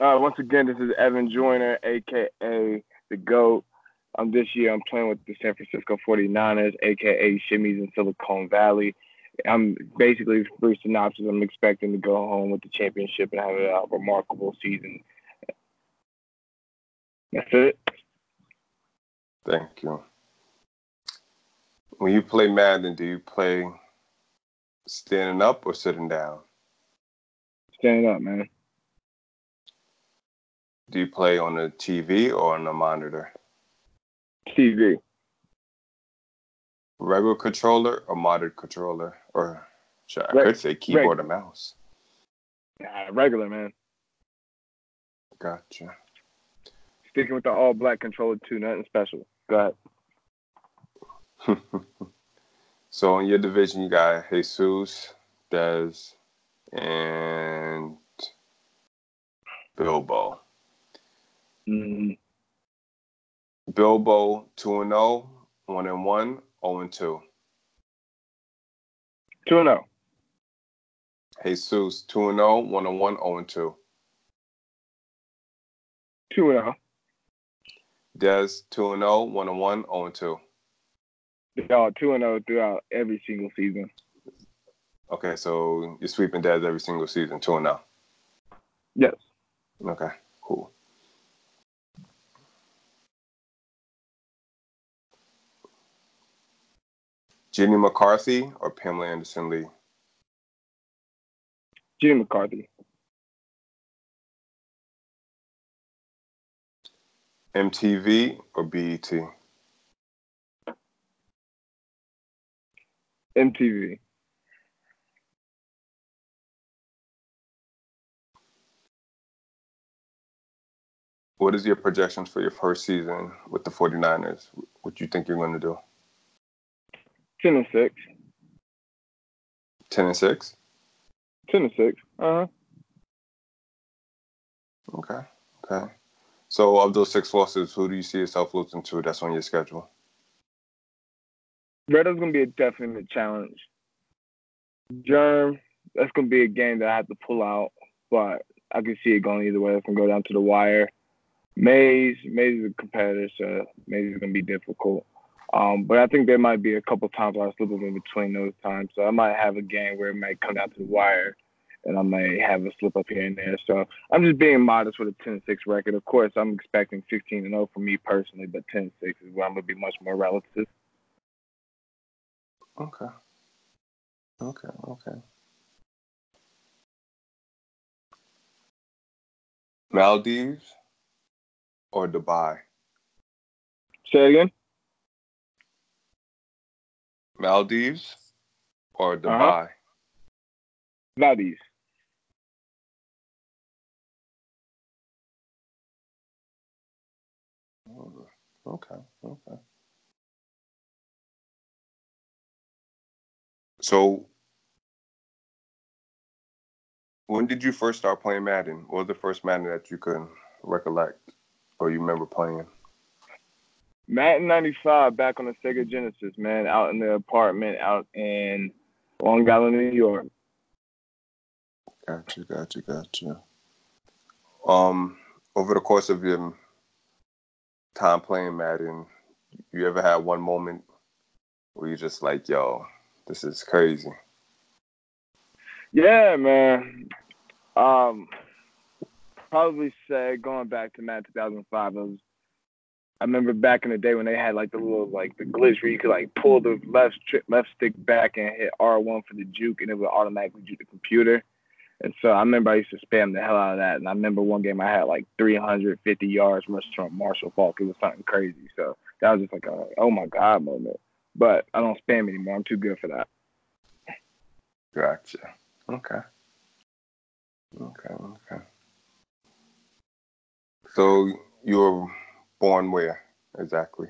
Uh, once again, this is Evan Joyner, aka the GOAT. Um, this year, I'm playing with the San Francisco 49ers, aka Shimmies in Silicon Valley. I'm basically, brief synopsis, I'm expecting to go home with the championship and have a remarkable season. That's it. Thank you. When you play Madden, do you play standing up or sitting down? Standing up, man. Do you play on a TV or on a monitor? TV. Regular controller or modded controller? Or should, I could say keyboard Reg- or mouse. Nah, regular, man. Gotcha. Sticking with the all black controller too, nothing special. Go ahead. so in your division, you got Jesus, Dez, and Bilbo. Mm-hmm. Bilbo 2 and 0, 1 and 1, 0 and 2. 2 and 0. Jesus 2 and 0, 1 and 1, 0 and 2. 2 and 0. Dez 2 and 0, 1 and 1, 0 and 2. Y'all 2 and 0 throughout every single season. Okay, so you're sweeping Dez every single season, 2 and 0. Yes. Okay, cool. Jenny McCarthy or Pamela Anderson Lee? Jenny McCarthy. MTV or BET? MTV. What is your projections for your first season with the 49ers? What do you think you're going to do? 10 and 6. 10 and 6? 10 and 6. Uh huh. Okay. Okay. So, of those six losses, who do you see yourself losing to that's on your schedule? Going to be a definite challenge. Germ, that's going to be a game that I have to pull out, but I can see it going either way. It can go down to the wire. Mays, Mays is a competitor, so Mays is going to be difficult. Um, but I think there might be a couple times where I slip up in between those times. So I might have a game where it might come down to the wire and I may have a slip up here and there. So I'm just being modest with a 10 6 record. Of course, I'm expecting 15 and 0 for me personally, but 10 6 is where I'm going to be much more relative. Okay. Okay. Okay. Maldives or Dubai? Say again? Maldives or uh-huh. Dubai? Uh-huh. Maldives. Okay, okay. So, when did you first start playing Madden? What was the first Madden that you can recollect or you remember playing? Madden 95 back on the Sega Genesis, man, out in the apartment out in Long Island, New York. Gotcha, gotcha, gotcha. Um, over the course of your time playing Madden, you ever had one moment where you're just like, yo, this is crazy? Yeah, man. Um, probably say going back to Madden 2005, it was I remember back in the day when they had like the little like the glitch where you could like pull the left tri- left stick back and hit R1 for the juke and it would automatically juke the computer. And so I remember I used to spam the hell out of that. And I remember one game I had like 350 yards rush from Marshall Faulk. It was something crazy. So that was just like a oh my god moment. But I don't spam anymore. I'm too good for that. Gotcha. Okay. Okay. Okay. So you're Born where exactly?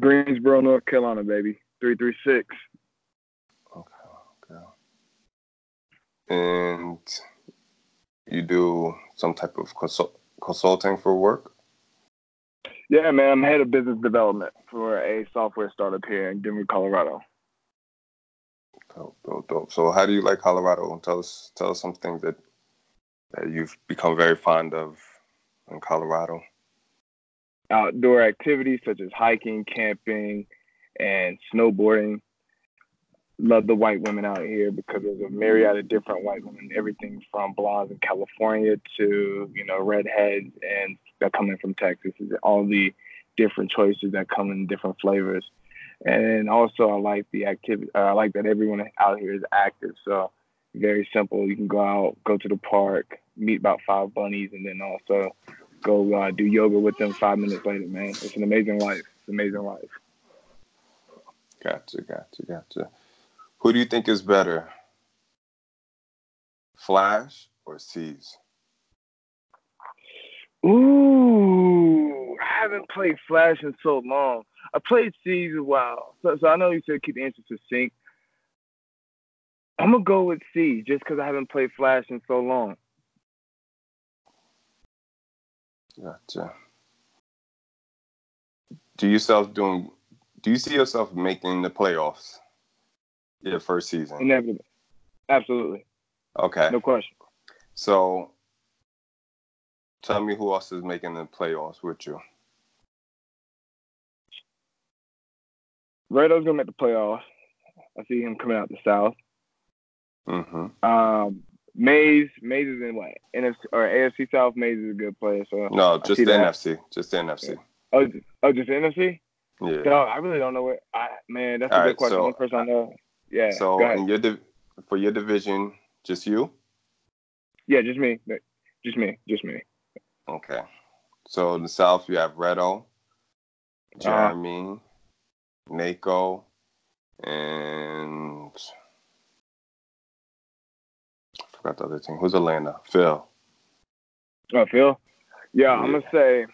Greensboro, North Carolina, baby. Three three six. Okay, okay. And you do some type of consult- consulting for work? Yeah, man. I'm head of business development for a software startup here in Denver, Colorado. Dope, dope, dope. So, how do you like Colorado? Tell us, tell us some things that that you've become very fond of in Colorado? Outdoor activities such as hiking, camping, and snowboarding. Love the white women out here because there's a myriad of different white women, everything from blondes in California to, you know, redheads and that come in from Texas. All the different choices that come in different flavors. And also, I like the activity. Uh, I like that everyone out here is active. So very simple. You can go out, go to the park, meet about five bunnies, and then also go uh, do yoga with them five minutes later. Man, it's an amazing life. It's an amazing life. Gotcha, gotcha, gotcha. Who do you think is better, Flash or C's? Ooh, I haven't played Flash in so long. I played C's a while, so, so I know you said keep the answer succinct. I'm gonna go with C just because I haven't played Flash in so long. Gotcha. Do you yourself doing? Do you see yourself making the playoffs? Your first season. Inevitably. Absolutely. Okay. No question. So, tell me who else is making the playoffs with you? Redo's gonna make the playoffs. I see him coming out the South. Mm-hmm. Um, Mays, Mays is in what NFC or AFC South. Mays is a good player. So no, just the that. NFC, just the NFC. Oh, just, oh, just the NFC. Yeah. No, I really don't know where. I man, that's a good right, question. So, One person I know. Yeah. So in your div- for your division, just you? Yeah, just me. Just me. Just me. Okay. So in the South, you have Redo, uh-huh. Jeremy, uh, Nako, and forgot the other team. Who's Atlanta? Phil. Oh, Phil. Yeah, yeah, I'm gonna say,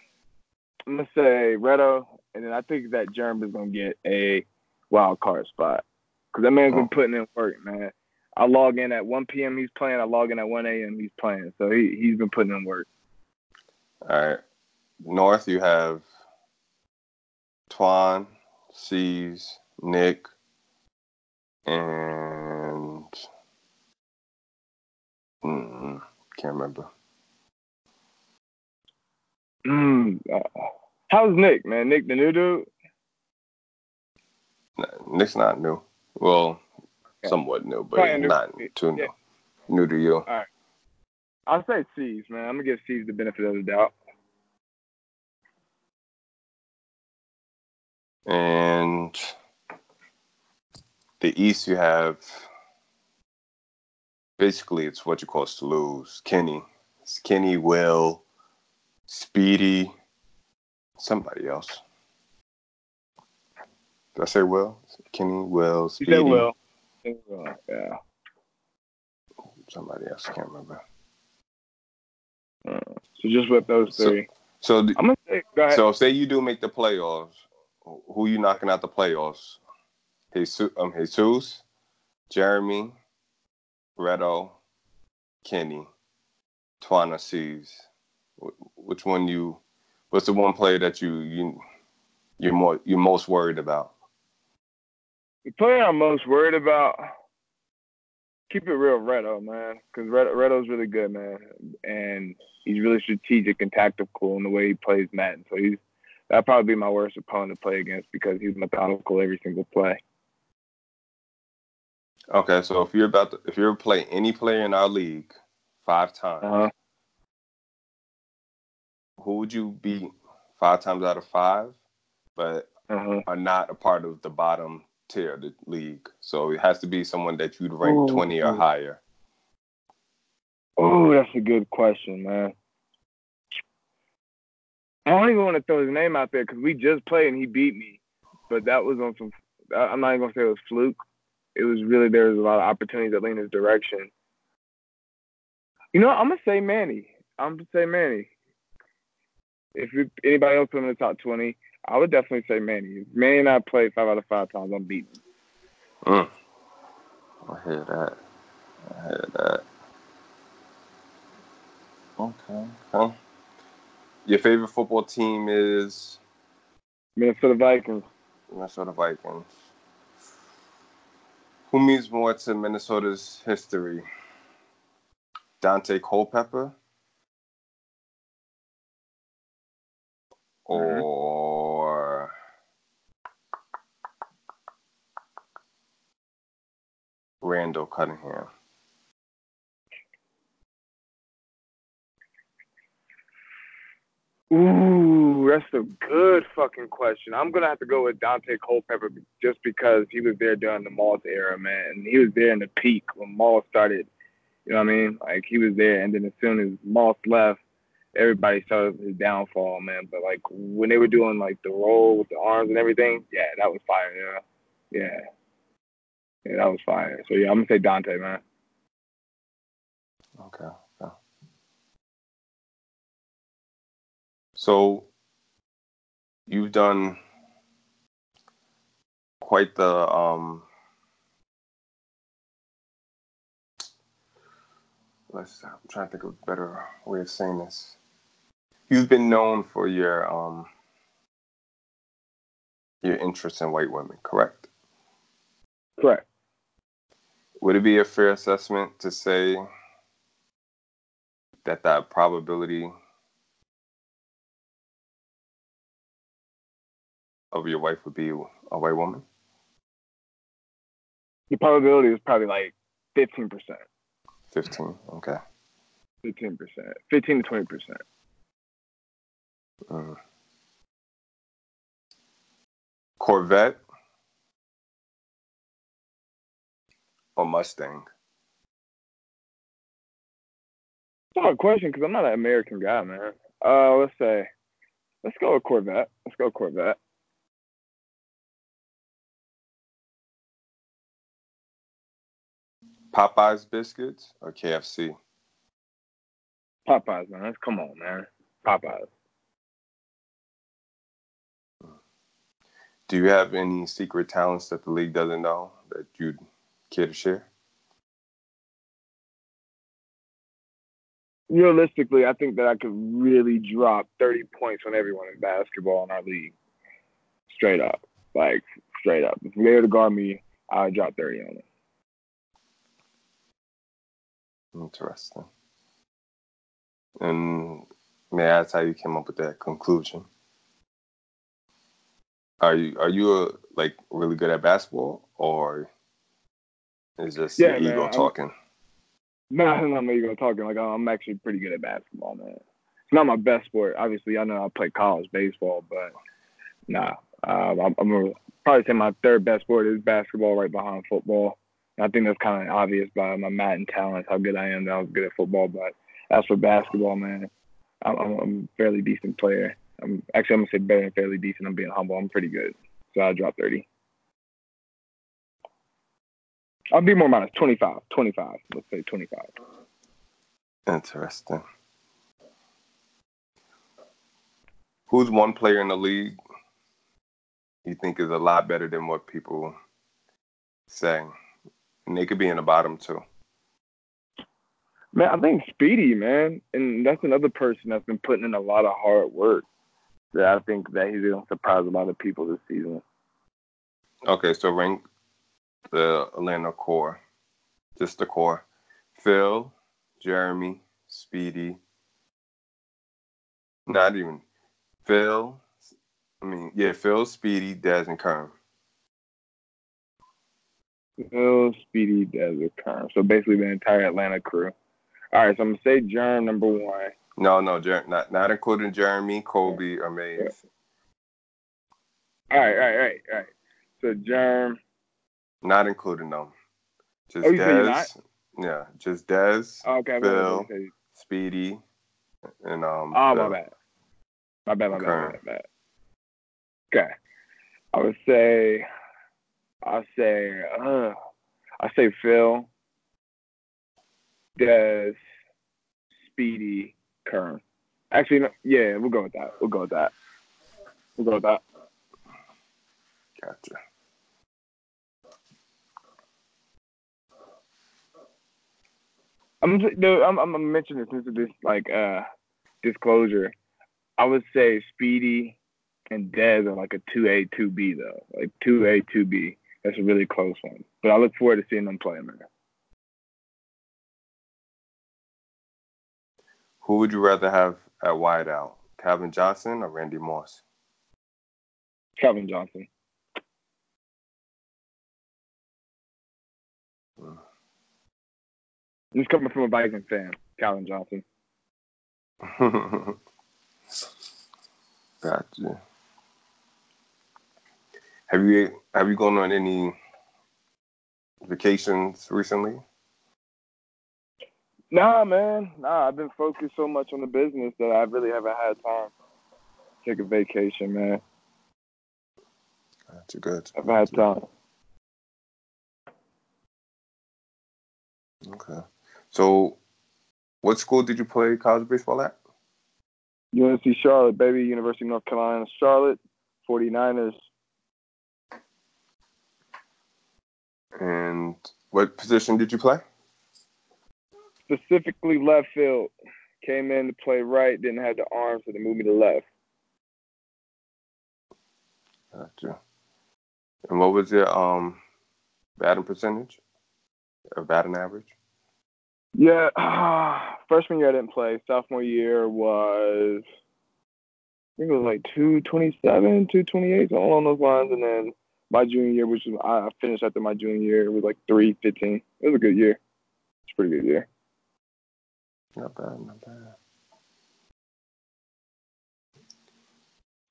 I'm gonna say Redo, and then I think that Jeremy is gonna get a wild card spot. Cause that man's been oh. putting in work, man. I log in at 1 p.m. He's playing. I log in at 1 a.m. He's playing. So he he's been putting in work. All right. North, you have Twan, C's, Nick, and mm, can't remember. Mm, uh, how's Nick, man? Nick, the new dude? Nick's not new. Well, okay. somewhat new, but not new. too new. Yeah. New to you. All right. I'll say C's, man. I'm gonna give C's the benefit of the doubt. And the East, you have basically it's what you call to lose. Kenny, Kenny, Will, Speedy, somebody else. Did I say Will? Kenny, Will, Speedy. You said Will. Yeah. Somebody else, I can't remember. Uh, so just with those three. So, so, I'm gonna say, so say you do make the playoffs, who you knocking out the playoffs? Jesus, um, Jesus Jeremy, Redo, Kenny, Twana C's. Which one you? What's the one player that you you you're more you're most worried about? The player I'm most worried about, keep it real, Redo, man, because Redo, Redo's really good, man, and he's really strategic and tactical in the way he plays Madden. So he's that'd probably be my worst opponent to play against because he's methodical every single play. Okay, so if you're about to, if you're play any player in our league five times, uh-huh. who would you beat five times out of five, but uh-huh. are not a part of the bottom tier of the league. So it has to be someone that you'd rank Ooh. 20 or higher. Oh, that's a good question, man. I don't even want to throw his name out there because we just played and he beat me. But that was on some. I'm not even gonna say it was fluke. It was really there was a lot of opportunities that leaned his direction. You know, I'm gonna say Manny. I'm gonna say Manny. If anybody else put him in the top 20, I would definitely say Manny. Manny and I played five out of five times. I'm beating. Mm. I hear that. I hear that. Okay. Huh? Your favorite football team is Minnesota Vikings. Minnesota Vikings. Who means more to Minnesota's history? Dante Culpepper Mhm. or Randall Cunningham? Ooh, that's a good fucking question. I'm gonna have to go with Dante Culpepper just because he was there during the Moss era, man. And he was there in the peak when Moss started. You know what I mean? Like he was there, and then as soon as Moss left, everybody saw his downfall, man. But like when they were doing like the roll with the arms and everything, yeah, that was fire. Yeah, yeah, yeah, that was fire. So yeah, I'm gonna say Dante, man. Okay. So you've done quite the um let's I'm trying to think of a better way of saying this. You've been known for your um your interest in white women, correct? Correct. Would it be a fair assessment to say that that probability of your wife would be a white woman? The probability is probably like 15 percent, 15. Okay. 15 percent, 15 to 20 percent. Mm. Corvette or Mustang? It's a hard question because I'm not an American guy, man. Uh, let's say, let's go with Corvette. Let's go Corvette. Popeyes biscuits or KFC? Popeyes, man. Come on, man. Popeyes. Do you have any secret talents that the league doesn't know that you'd care to share? Realistically, I think that I could really drop 30 points on everyone in basketball in our league. Straight up. Like, straight up. If they were to guard me, I would drop 30 on them. Interesting. And may I ask how you came up with that conclusion? Are you are you a, like really good at basketball, or is just Yeah, your man, ego I'm- talking? No, I'm not even talking. Like, I'm actually pretty good at basketball, man. It's not my best sport. Obviously, I know I play college baseball, but nah. Um, I'm, I'm gonna probably say my third best sport is basketball, right behind football. And I think that's kind of obvious by my Madden talents, how good I am. That I was good at football, but as for basketball, man, I'm, I'm, a fairly decent player. I'm actually I'm gonna say better than fairly decent. I'm being humble. I'm pretty good, so I drop 30. I'll be more modest. 25. 25. Let's say 25. Interesting. Who's one player in the league you think is a lot better than what people say? And they could be in the bottom too. Man, I think Speedy, man, and that's another person that's been putting in a lot of hard work. That I think that he's gonna surprise a lot of people this season. Okay, so rank the Atlanta core, just the core. Phil, Jeremy, Speedy. Not even Phil. I mean, yeah, Phil, Speedy, Dez, and Kerm. Phil, Speedy, Desert, Kern. So basically the entire Atlanta crew. All right, so I'm gonna say Germ number one. No, no, Jer- not not including Jeremy, Kobe, or Mays. All right, all right, all right, all right. So Germ. Not including them. Just Oh, you say you're Dez. Yeah, just Dez, Oh, okay, Phil. was Speedy, and um. Oh, Phil. my bad. My bad, my bad, my bad, my bad. Okay. I would say, I say, uh, I say Phil, Des, Speedy, Kern. Actually, no, yeah, we'll go with that. We'll go with that. We'll go with that. Gotcha. I'm, dude, I'm, I'm gonna mention this this like uh disclosure. I would say Speedy and Dez are like a two A, two B though, like two A, two B. That's a really close one. But I look forward to seeing them play, man. Who would you rather have at wideout, Calvin Johnson or Randy Moss? Calvin Johnson. Hmm. He's coming from a Viking fan, Calvin Johnson. gotcha. Have you have you gone on any vacations recently? Nah, man. Nah, I've been focused so much on the business that I really haven't had time to take a vacation, man. Gotcha, good. I've had time. Okay. So, what school did you play college baseball at? UNC Charlotte, baby. University of North Carolina, Charlotte. 49ers. And what position did you play? Specifically left field. Came in to play right, didn't have the arms, so they moved me to left. Gotcha. And what was your um batting percentage or batting average? Yeah, freshman year I didn't play. Sophomore year was I think it was like 227, 228, something along those lines. And then my junior year, which was I finished after my junior year, it was like 315. It was a good year. It's a pretty good year. Not bad, not bad.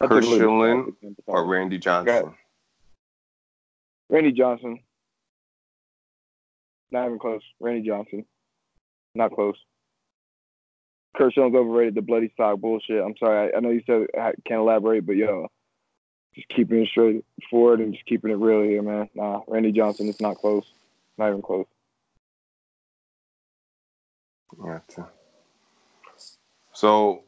I Curt took a Schilling or Randy Johnson? Randy Johnson. Not even close. Randy Johnson. Not close. Curt Schilling's overrated. The bloody sock bullshit. I'm sorry. I, I know you said I can't elaborate, but yo, just keeping it straight forward and just keeping it real here, man. Nah, Randy Johnson. It's not close. Not even close. Gotcha. So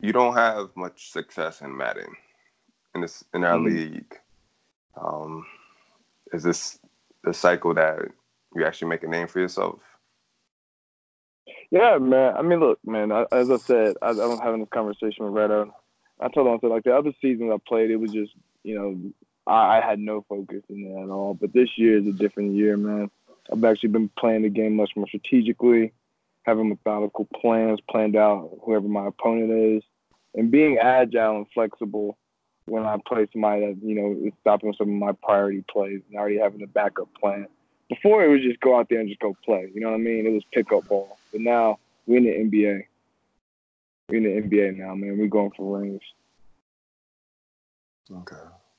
you don't have much success in Madden in this in our Mhm. league. Um, is this the cycle that you actually make a name for yourself? Yeah, man. I mean, look, man. I, as I said, I, I was having this conversation with Redo. I told said, like the other seasons I played, it was just, you know, I, I had no focus in it at all. But this year is a different year, man. I've actually been playing the game much more strategically, having methodical plans planned out, whoever my opponent is, and being agile and flexible when I play somebody that, you know, is stopping some of my priority plays and already having a backup plan. Before it was just go out there and just go play. You know what I mean? It was pick up ball. But now we're in the NBA. We're in the NBA now, man. We're going for rings. Okay.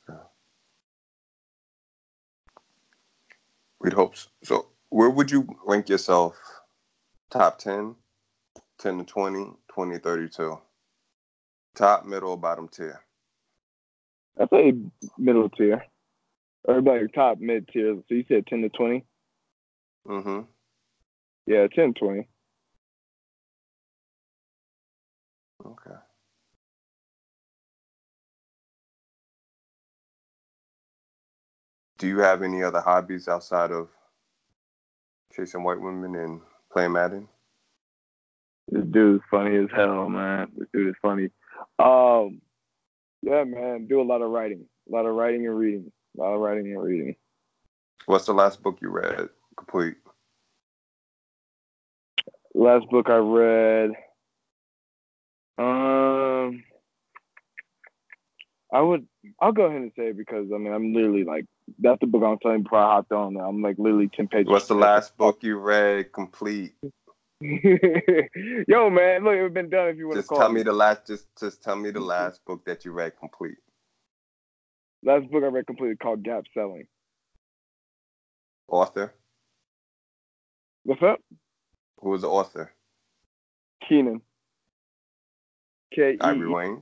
okay. We'd hope so. so. Where would you rank yourself? Top 10, 10 to 20, 20 32? Top, middle, bottom tier? I'd say middle tier. Or like top mid tier. So you said ten to twenty? Mm-hmm. Yeah, 10 20. Okay. Do you have any other hobbies outside of chasing white women and playing Madden? This dude's funny as hell, man. This dude is funny. Um yeah, man, do a lot of writing. A lot of writing and reading. A lot of writing and reading. What's the last book you read complete? Last book I read. Um, I would. I'll go ahead and say it because I mean I'm literally like that's the book I'm telling you before I hopped on. I'm like literally ten pages. What's the last book you read complete? Yo, man, look, it's been done. If you want to call tell me the last. Just just tell me the last book that you read complete. last book I read completely called Gap Selling. Author? What's up, Who was the author? Keenan? K E. Ivory Wayne.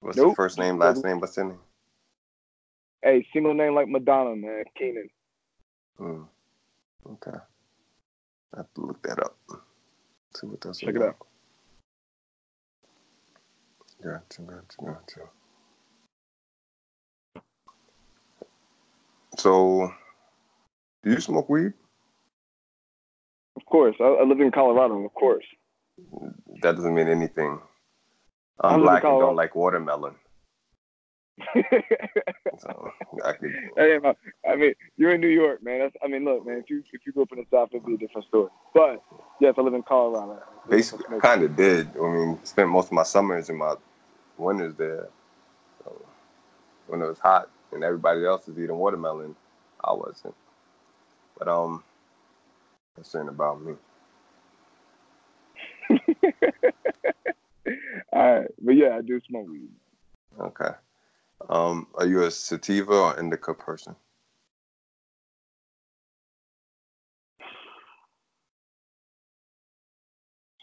What's the first name, last name, what's the name? Hey, single name like Madonna, man. Keenan. Hmm. Okay. I have to look that up. See what that's Check it out. Gotcha, gotcha, gotcha. So, do you smoke weed? Of course, I, I live in Colorado. Of course. That doesn't mean anything. I'm black and don't like watermelon. so I could. Hey, I mean, you're in New York, man. That's, I mean, look, man. If you if you grew up in the South, it'd be a different story. But yes, I live in Colorado. Basically, I kind of did. I mean, spent most of my summers and my winters there. So when it was hot and everybody else was eating watermelon, I wasn't. But um, that's saying about me. All right, but yeah, I do smoke weed. Okay. Um, are you a sativa or indica person?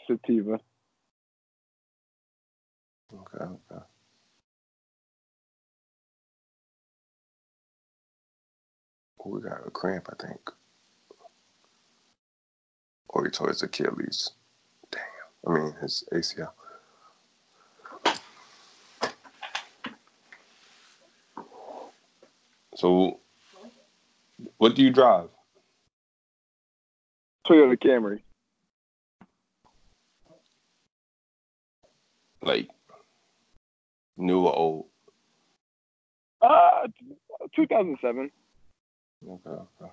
Sativa. Okay, okay. we got a cramp, I think. Or he tore his Achilles. Damn. I mean, his ACL. So, what do you drive? Toyota Camry. Like, new or old? Uh, 2007. Okay, okay.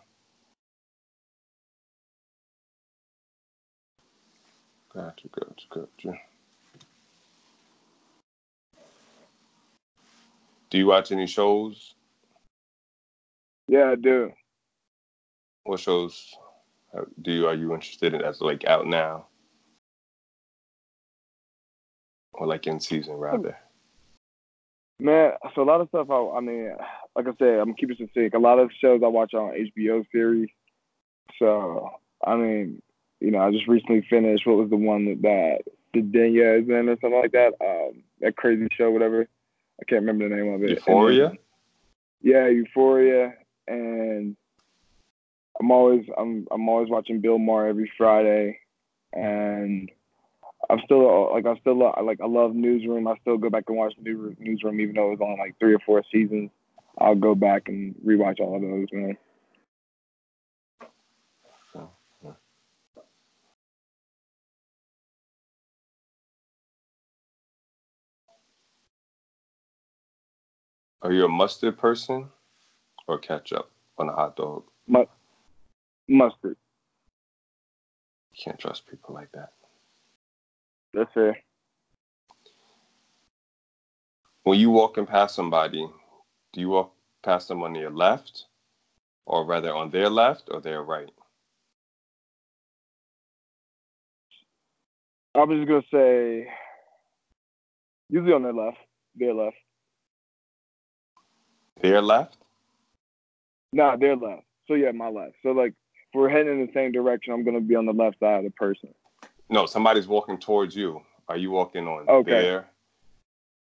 Gotcha, gotcha, gotcha. Do you watch any shows? Yeah, I do. What shows do you are you interested in as like out now? Or like in season rather? Man, so a lot of stuff. I, I mean, like I said, I'm keeping some sick. A lot of shows I watch on HBO series. So I mean, you know, I just recently finished. What was the one that, that Denia is in or something like that? Um, that crazy show, whatever. I can't remember the name of it. Euphoria. Then, yeah, Euphoria, and I'm always I'm I'm always watching Bill Maher every Friday, and I'm still like I still like I love Newsroom. I still go back and watch Newsroom even though it was on like three or four seasons. I'll go back and rewatch all of those, man. Are you a mustard person or ketchup on a hot dog? Mu- mustard. Can't trust people like that. That's fair. When you walking past somebody, do you walk past them on your left, or rather on their left or their right? I was just gonna say, usually on their left, their left. Their left? Nah, their left. So yeah, my left. So like, if we're heading in the same direction, I'm gonna be on the left side of the person. No, somebody's walking towards you. Are you walking on okay. there?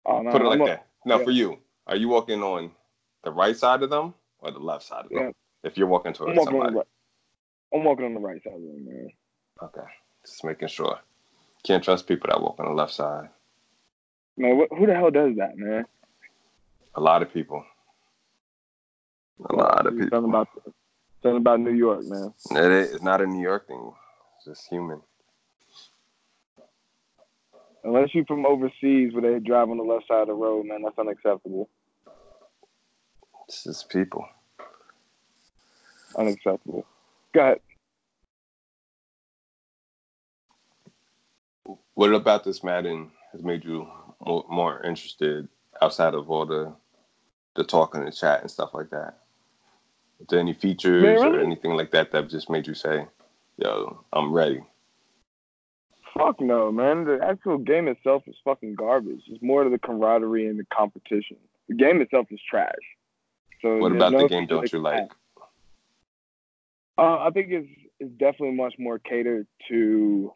Oh, no, Put it like I'm that. No, yeah. for you. Are you walking on the right side of them or the left side of them? Yeah. If you're walking I'm towards walking, somebody. right. I'm walking on the right side of them, man. Okay. Just making sure. Can't trust people that walk on the left side. Man, what, who the hell does that, man? A lot of people. A lot of people. Something about, something about New York, man. It is, it's not a New York thing. It's just human. Unless you're from overseas where they drive on the left side of the road, man, that's unacceptable. It's just people. Unacceptable. Go ahead. What about this Madden has made you more, more interested outside of all the the talk in the chat and stuff like that? There any features Man, or anything like that that just made you say, "Yo, I'm ready"? Fuck no, man. The actual game itself is fucking garbage. It's more to the camaraderie and the competition. The game itself is trash. So What about no the game don't you like? Uh, I think it's it's definitely much more catered to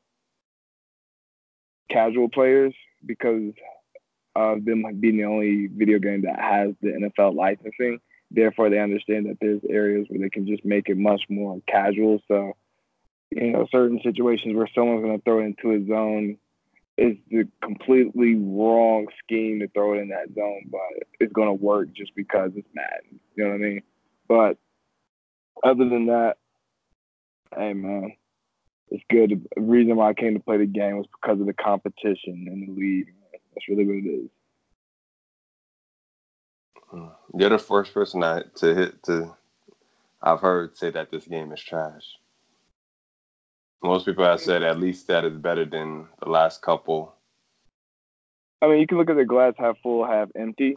casual players because of them being the only video game that has the NFL licensing. Therefore, they understand that there's areas where they can just make it much more casual. So, you know, certain situations where someone's going to throw it into a zone is the completely wrong scheme to throw it in that zone, but it's going to work just because it's Madden. You know what I mean? But other than that, hey man, it's good. The reason why I came to play the game was because of the competition in the league. That's really what it is. You're the first person I, to hit to. I've heard say that this game is trash. Most people have said at least that is better than the last couple. I mean, you can look at the glass half full, half empty.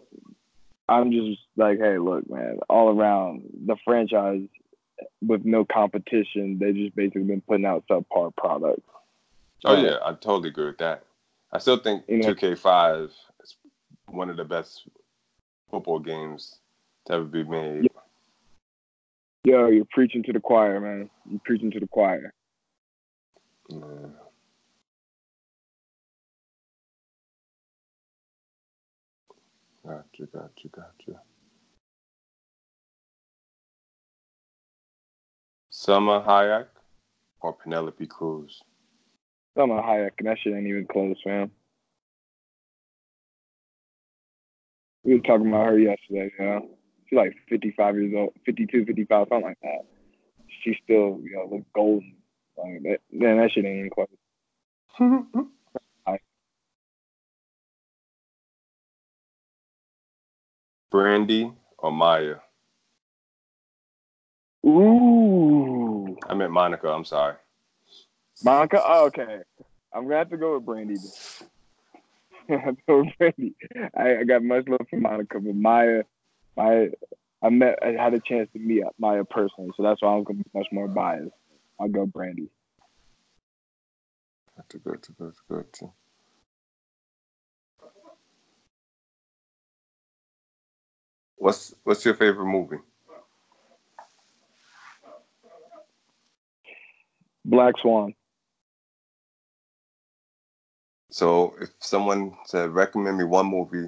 I'm just like, hey, look, man, all around the franchise with no competition, they just basically been putting out subpar products. Oh yeah, I totally agree with that. I still think you know, 2K5 is one of the best football games to ever be made. Yo, you're preaching to the choir, man. You're preaching to the choir. Yeah. Gotcha, gotcha, gotcha. Salma Hayek or Penelope Cruz? Salma Hayek, and that shit ain't even close, man. We were talking about her yesterday, you know. She's like 55 years old, 52, 55, something like that. She still, you know, look golden. Like that, man, that shit ain't even close. Brandy or Maya? Ooh. I meant Monica. I'm sorry. Monica. Oh, okay. I'm gonna have to go with Brandy. I have to go with Brandy. I, I got much love for Monica, but Maya, Maya, I met, I had a chance to meet Maya personally, so that's why I'm gonna be much more biased. I'll go Brandy. That's good. That's good. That's good. What's What's your favorite movie? Black Swan. So, if someone said recommend me one movie,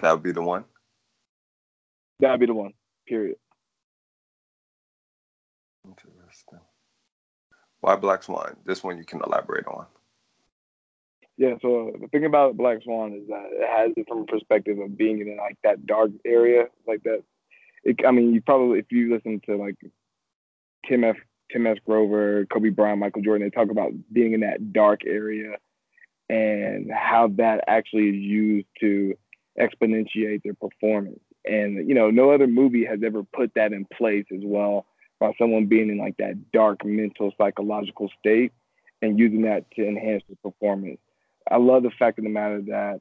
that would be the one. That would be the one. Period. Interesting. Why Black Swan? This one you can elaborate on. Yeah, so the thing about Black Swan is that it has it from a perspective of being in like that dark area, like that. It, I mean, you probably if you listen to like Tim F. Tim S. Grover, Kobe Bryant, Michael Jordan, they talk about being in that dark area and how that actually is used to exponentiate their performance. And you know, no other movie has ever put that in place as well by someone being in like that dark mental psychological state and using that to enhance the performance. I love the fact of the matter that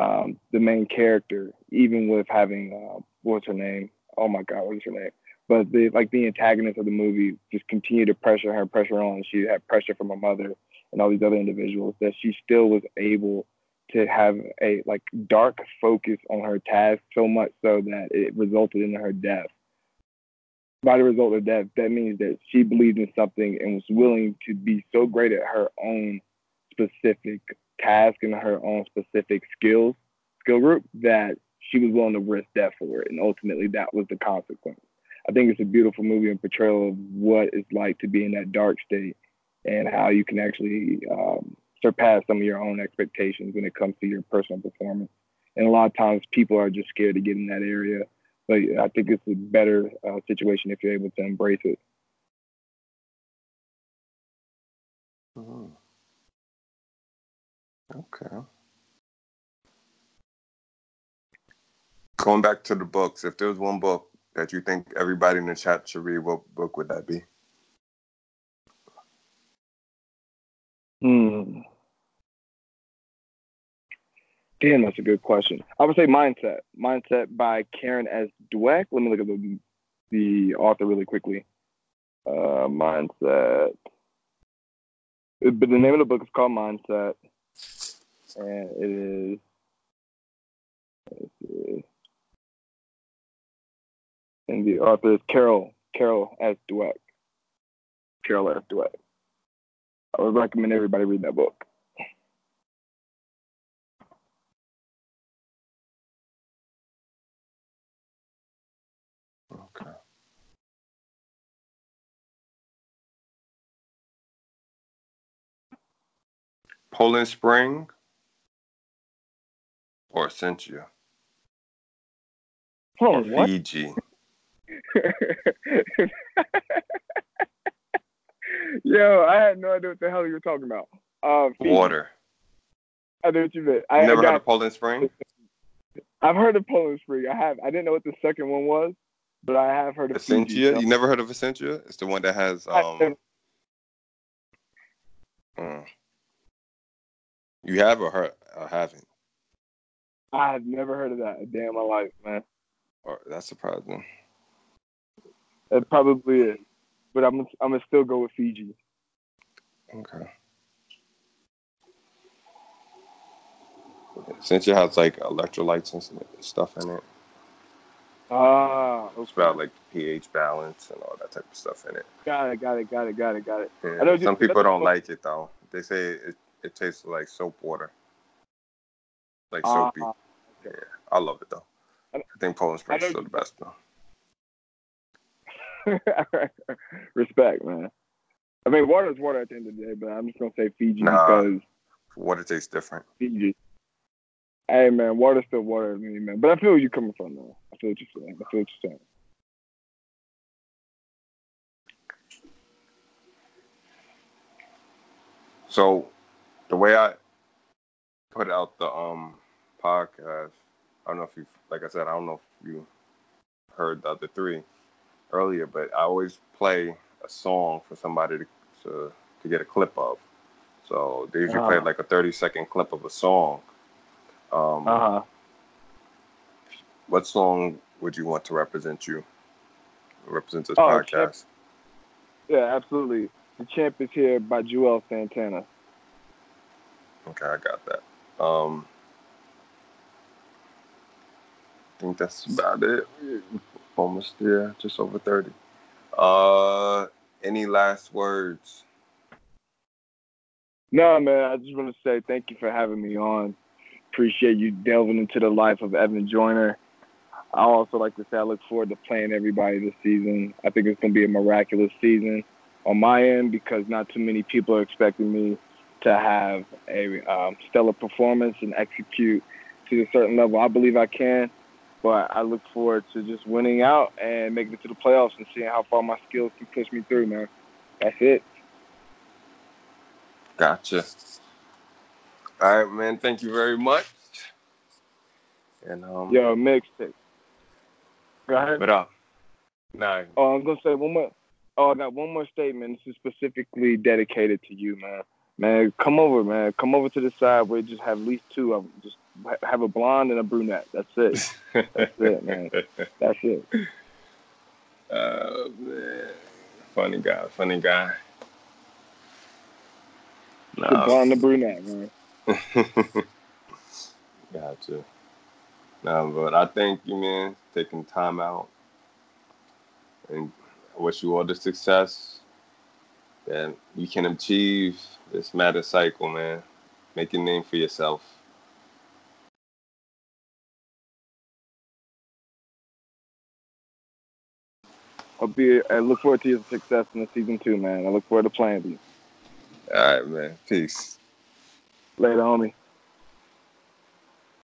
um, the main character, even with having uh, what's her name? Oh my God, what's her name? But the like the antagonist of the movie just continued to pressure her, pressure on. She had pressure from her mother and all these other individuals that she still was able to have a like dark focus on her task so much so that it resulted in her death. By the result of death, that means that she believed in something and was willing to be so great at her own specific task and her own specific skills skill group that she was willing to risk death for it, and ultimately that was the consequence. I think it's a beautiful movie and portrayal of what it's like to be in that dark state and how you can actually um, surpass some of your own expectations when it comes to your personal performance. And a lot of times people are just scared to get in that area, but I think it's a better uh, situation if you're able to embrace it. Mm-hmm. Okay. Going back to the books, if there was one book that you think everybody in the chat should read, what book would that be? Hmm. Damn, that's a good question. I would say Mindset. Mindset by Karen S. Dweck. Let me look at the, the author really quickly. Uh, Mindset. But the name of the book is called Mindset and it is. And the author is Carol Carol S. Dweck. Carol S. Dweck. I would recommend everybody read that book. Okay. Poland Spring or Essentia? Oh? Fiji? Yo, I had no idea what the hell you were talking about. Uh, Water. I know what you meant. I never I got, heard of Poland Spring? I've heard of Poland Spring. I have. I didn't know what the second one was, but I have heard of Essentia. Fiji, so- You never heard of Essentia? It's the one that has um. uh, you have or heard or haven't? I have never heard of that a day in my life, man. Or that's surprising. That probably is. But I'm I'm gonna still go with Fiji. Okay. Since it has like electrolytes and stuff in it. Ah, It's about like pH balance and all that type of stuff in it. got it, got it, got it, got it, got it. Yeah. I know you- Some people don't like it though. They say it, it tastes like soap water. Like Ah, soapy. yeah. I love it though. I- I think Poland Springs is still the best though. Respect, man. I mean, water is water at the end of the day, but I'm just gonna say Fiji Nah. because Water tastes different. Fiji. Hey, man, water's still water to me, man. But I feel where you're coming from, though. I feel what you're saying. I feel what you're saying. So the way I put out the um podcast, I don't know if you like I said, I don't know if you heard the other three earlier, but I always play a song for somebody to to, to get a clip of. So they usually play Ah. like a thirty second clip of a song. Um, Uh huh. What song would you want to represent you? Represent this Oh, podcast? Yeah, absolutely. The champ is here by Juelz Santana. Okay, I got that. Um, I think that's about it. Almost there, just over thirty. Uh, any last words? No, man, I just want to say thank you for having me on. Appreciate you delving into the life of Evan Joyner. I also like to say I look forward to playing everybody this season. I think it's going to be a miraculous season on my end because not too many people are expecting me to have a um, stellar performance and execute to a certain level. I believe I can, but I look forward to just winning out and making it to the playoffs and seeing how far my skills can push me through, man. That's it. Gotcha. All right, man. Thank you very much. And um, Yo, mixtape. Go ahead. but uh, nah, Oh, I'm gonna say one more. Oh, I got one more statement. This is specifically dedicated to you, man. Man, come over, man. Come over to the side where you just have at least two of them. Just ha- have a blonde and a brunette. That's it. That's it, man. That's it. Oh man, funny guy, funny guy. The blonde and brunette, man. gotcha. No, but I thank you, man, taking time out, and I wish you all the success that you can achieve this Madden cycle, man. Make a name for yourself. I'll be. I look forward to your success in the season two, man. I look forward to playing with you All right, man. Peace. later, homie.